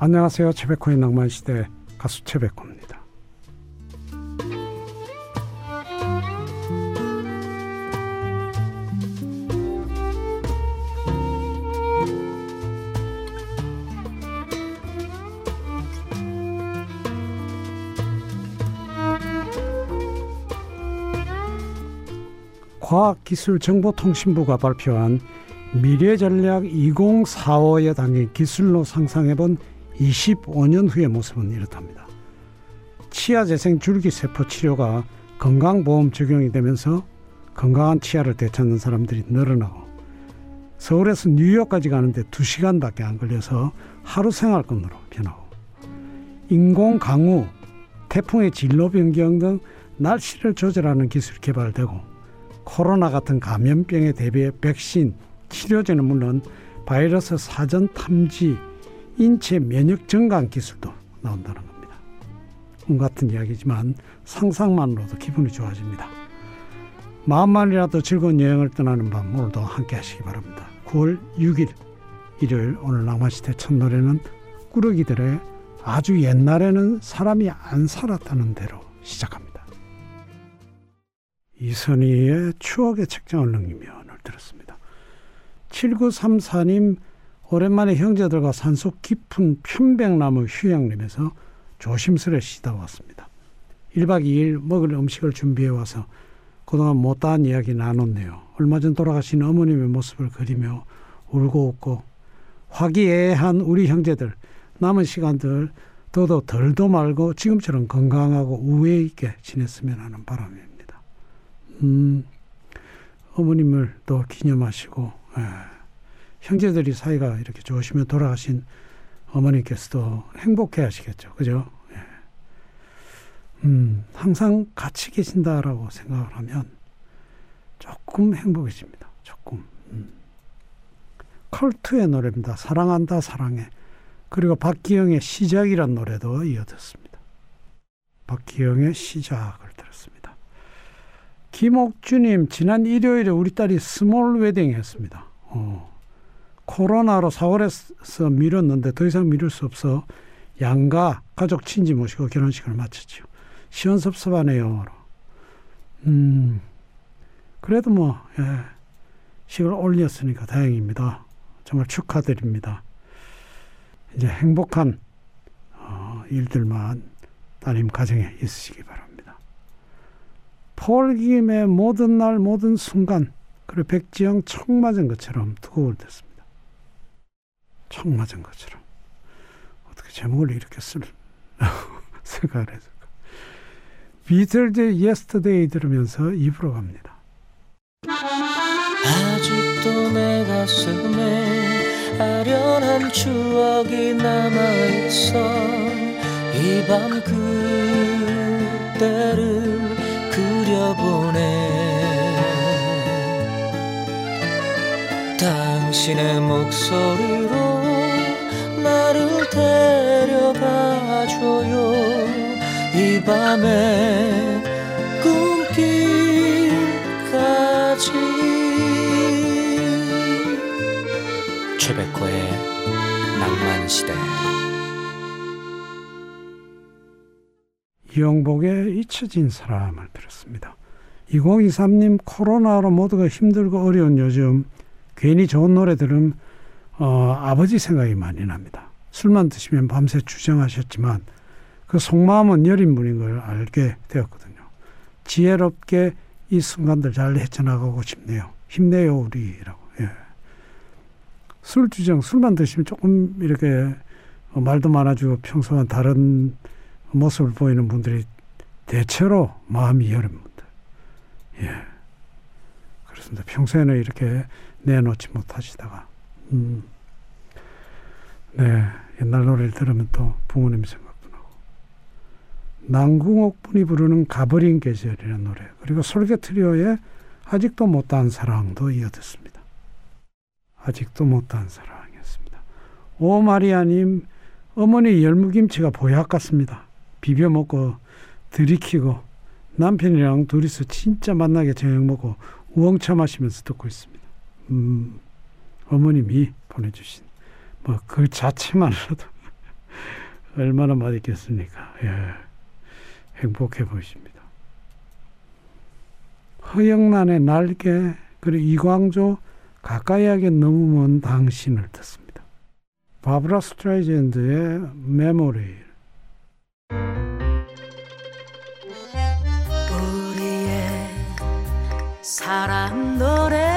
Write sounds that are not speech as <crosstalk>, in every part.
안녕하세요. 최백호의 낭만시대 가수 최백호입니다. 과학기술정보통신부가 발표한 미래전략 2045에 담긴 기술로 상상해본 25년 후의 모습은 이렇답니다. 치아 재생 줄기 세포 치료가 건강보험 적용이 되면서 건강한 치아를 되찾는 사람들이 늘어나고 서울에서 뉴욕까지 가는데 2시간밖에 안 걸려서 하루 생활권으로 변하고 인공 강우, 태풍의 진로 변경 등 날씨를 조절하는 기술이 개발되고 코로나 같은 감염병에 대비해 백신, 치료제는 물론 바이러스 사전 탐지, 인체 면역 증강 기술도 나온다는 겁니다. 꿈 같은 이야기지만 상상만으로도 기분이 좋아집니다. 마음만이라도 즐거운 여행을 떠나는 밤 오늘도 함께 하시기 바랍니다. 9월 6일 일요일 오늘 낭만시대 첫 노래는 꾸러기들의 아주 옛날에는 사람이 안 살았다는 대로 시작합니다. 이선희의 추억의 책장을 넘기며 오늘 들었습니다. 7934님 오랜만에 형제들과 산속 깊은 편백나무 휴양림에서 조심스레 쉬다 왔습니다. 1박 2일 먹을 음식을 준비해 와서 그동안 못다한 이야기 나눴네요. 얼마 전 돌아가신 어머님의 모습을 그리며 울고 웃고 화기애애한 우리 형제들 남은 시간들 더더 덜도 말고 지금처럼 건강하고 우애 있게 지냈으면 하는 바람입니다. 음, 어머님을 또 기념하시고 예. 형제들이 사이가 이렇게 좋으시면 돌아가신 어머니께서도 행복해 하시겠죠. 그죠? 예. 음, 항상 같이 계신다라고 생각을 하면 조금 행복해집니다. 조금. 음. 컬트의 노래입니다. 사랑한다 사랑해. 그리고 박기영의 시작이란 노래도 이어듣습니다. 박기영의 시작을 들었습니다. 김옥주님 지난 일요일에 우리 딸이 small wedding 했습니다. 어. 코로나로 4월에서 미뤘는데 더 이상 미룰 수 없어 양가 가족 친지 모시고 결혼식을 마쳤죠. 시원섭섭하네요. 음, 그래도 뭐, 예, 식을 올렸으니까 다행입니다. 정말 축하드립니다. 이제 행복한 어, 일들만 따님 가정에 있으시기 바랍니다. 폴김의 모든 날 모든 순간 그리고 백지영 총 맞은 것처럼 두 곡 올렸습니다. 총 맞은 것처럼 어떻게 제목을 이렇게 쓸 <laughs> 생각을 해서. 비틀즈 Yesterday 들으면서 2부로 갑니다. 아직도 내 가슴에 아련한 추억이 남아있어. 이 밤 그때를 그려보네. 당신의 목소리로 데려가줘요 이 밤의 꿈길까지 최백호의 낭만시대 이영복의 잊혀진 사람을 들었습니다. 2023님 코로나로 모두가 힘들고 어려운 요즘 괜히 좋은 노래 들으면 어, 아버지 생각이 많이 납니다. 술만 드시면 밤새 주정하셨지만 그 속마음은 여린 분인 걸 알게 되었거든요. 지혜롭게 이 순간들 잘 헤쳐나가고 싶네요. 힘내요 우리라고. 예. 술 주정 술만 드시면 조금 이렇게 말도 많아지고 평소와 다른 모습을 보이는 분들이 대체로 마음이 여린 분들. 예. 그렇습니다. 평소에는 이렇게 내놓지 못하시다가 음. 네, 옛날 노래를 들으면 또 부모님 생각도 나고. 남궁옥 분이 부르는 가버린 계절이라는 노래, 그리고 솔개 트리오의 아직도 못다한 사랑도 이어듣습니다. 아직도 못다한 사랑이었습니다. 오 마리아님, 어머니 열무김치가 보약 같습니다. 비벼 먹고 들이키고 남편이랑 둘이서 진짜 만나게 저녁 먹고 우엉차 마시면서 듣고 있습니다. 음, 어머님이 보내주신 뭐 그 자체만으로도 얼마나 맛있겠습니까? 예. 행복해 보이십니다. 허영란의 날개 그리고 이광조 가까이 하긴 너무 먼 당신을 듣습니다. 바브라 스트라이젠드의 메모리 우리의 사랑 노래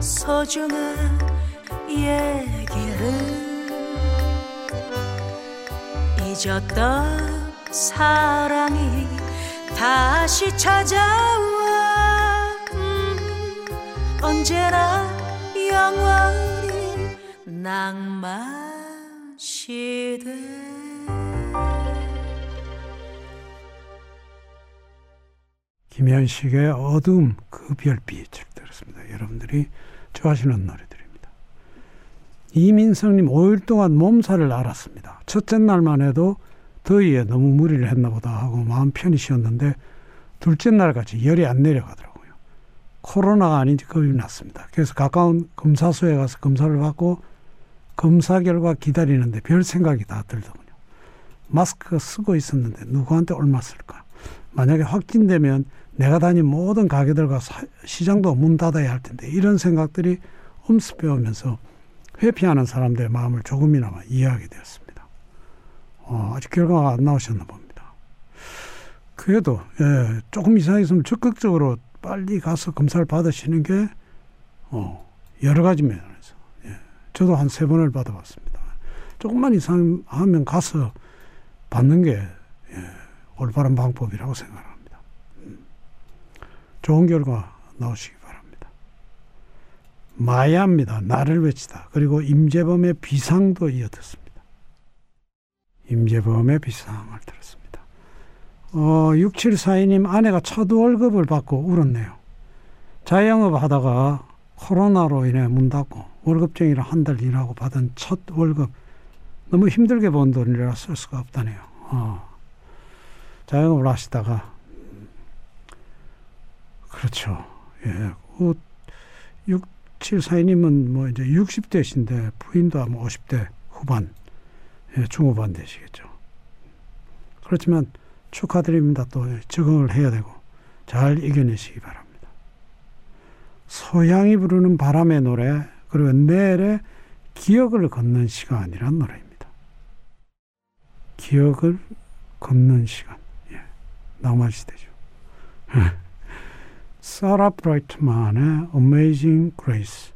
소중한 얘기를 잊었던 사랑이 다시 찾아와. 음, 언제나 영원히 낭만 시대. 김현식의 어둠 그 별빛 을 들었습니다. 여러분들이 좋아하시는 노래들입니다. 이민성님 5일 동안 몸살을 앓았습니다. 첫째 날만 해도 더위에 너무 무리를 했나 보다 하고 마음 편히 쉬었는데 둘째 날까지 열이 안 내려가더라고요. 코로나가 아닌지 겁이 났습니다. 그래서 가까운 검사소에 가서 검사를 받고 검사 결과 기다리는데 별 생각이 다 들더군요. 마스크 쓰고 있었는데 누구한테 얼마 쓸까? 만약에 확진되면 내가 다닌 모든 가게들과 사, 시장도 문 닫아야 할 텐데 이런 생각들이 엄습해오면서 회피하는 사람들의 마음을 조금이나마 이해하게 되었습니다. 어, 아직 결과가 안 나오셨나 봅니다. 그래도 예, 조금 이상했으면 적극적으로 빨리 가서 검사를 받으시는 게 어, 여러 가지 면에서 예, 저도 한 세 번을 받아봤습니다. 조금만 이상하면 가서 받는 게 예, 올바른 방법이라고 생각합니다. 음. 좋은 결과 나오시기 바랍니다. 마야입니다. 나를 외치다. 그리고 임재범의 비상도 이어듣습니다. 임재범의 비상을 들었습니다. 어, 6742님 아내가 첫 월급을 받고 울었네요. 자영업 하다가 코로나로 인해 문 닫고 월급쟁이를 한달 일하고 받은 첫 월급 너무 힘들게 번 돈이라 쓸 수가 없다네요. 어. 자영업을 하시다가 그렇죠. 예. 그 6742님은 뭐 이제 60대신데 부인도 아마 50대 후반 예, 중후반 되시겠죠. 그렇지만 축하드립니다. 또 적응을 해야 되고 잘 이겨내시기 바랍니다. 소양이 부르는 바람의 노래 그리고 내일의 기억을 걷는 시간이란 노래입니다. 기억을 걷는 시간. 예, 낭만 시대죠. 사라 브라이트만의 Amazing Grace.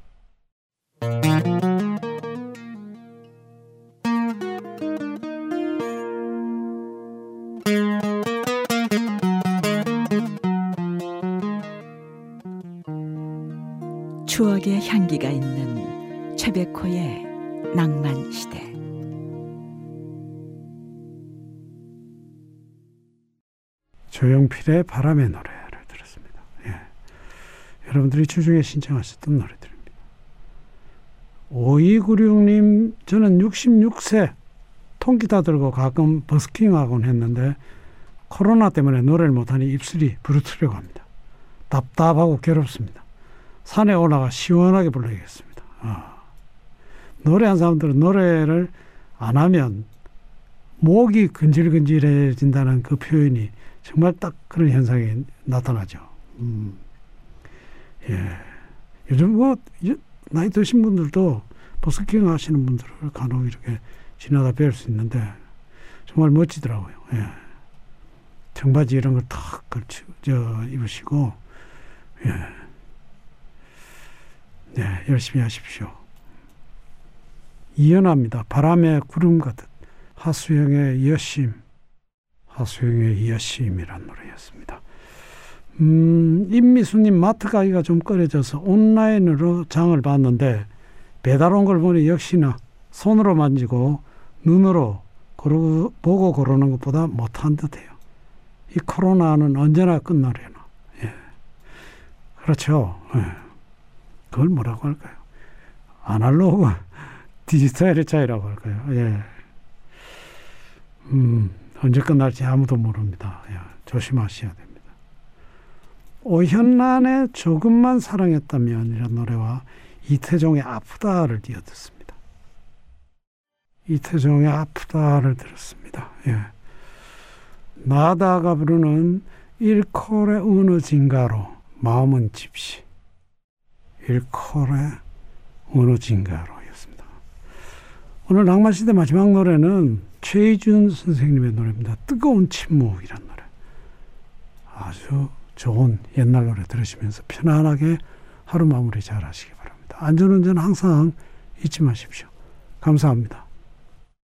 추억의 향기가 있는 최백호의 낭만 시대. 조용필의 바람의 노래를 들었습니다. 예. 여러분들이 주중에 신청하셨던 노래들입니다. 5296님, 저는 66세 통기타 들고 가끔 버스킹 하곤 했는데 코로나 때문에 노래를 못하니 입술이 부르트려고 합니다. 답답하고 괴롭습니다. 산에 올라가 시원하게 불러야겠습니다. 아. 노래한 사람들은 노래를 안 하면 목이 근질근질해진다는 그 표현이 정말 딱 그런 현상이 나타나죠. 음. 예. 요즘 뭐, 나이 드신 분들도 버스킹 하시는 분들을 간혹 이렇게 지나다 뵐 수 있는데, 정말 멋지더라고요. 예. 청바지 이런 걸탁 걸치고, 저, 입으시고, 예. 네, 열심히 하십시오. 이연합니다. 바람의 구름 가듯. 하수영의 여심. 하수영의 여심이란 노래였습니다. 음, 임미수님 마트 가기가 좀 꺼려져서 온라인으로 장을 봤는데 배달 온 걸 보니 역시나 손으로 만지고 눈으로 고르, 보고 고르는 것보다 못한 듯해요. 이 코로나는 언제나 끝나려나. 예. 그렇죠. 예. 그걸 뭐라고 할까요? 아날로그 <laughs> 디지털의 차이라고 할까요? 예. 음, 언제 끝날지 아무도 모릅니다. 예, 조심하셔야 됩니다. 오현란의 조금만 사랑했다면 이런 노래와 이태종의 아프다를 띄어듣습니다. 이태종의 아프다를 들었습니다. 예. 나다가 부르는 일컬의 어느 진가로 마음은 집시. 일컬의 어느 진가로였습니다. 오늘 낭만시대 마지막 노래는 최희준 선생님의 노래입니다. 뜨거운 침묵이란 노래. 아주 좋은 옛날 노래 들으시면서 편안하게 하루 마무리 잘 하시기 바랍니다. 안전운전 항상 잊지 마십시오. 감사합니다.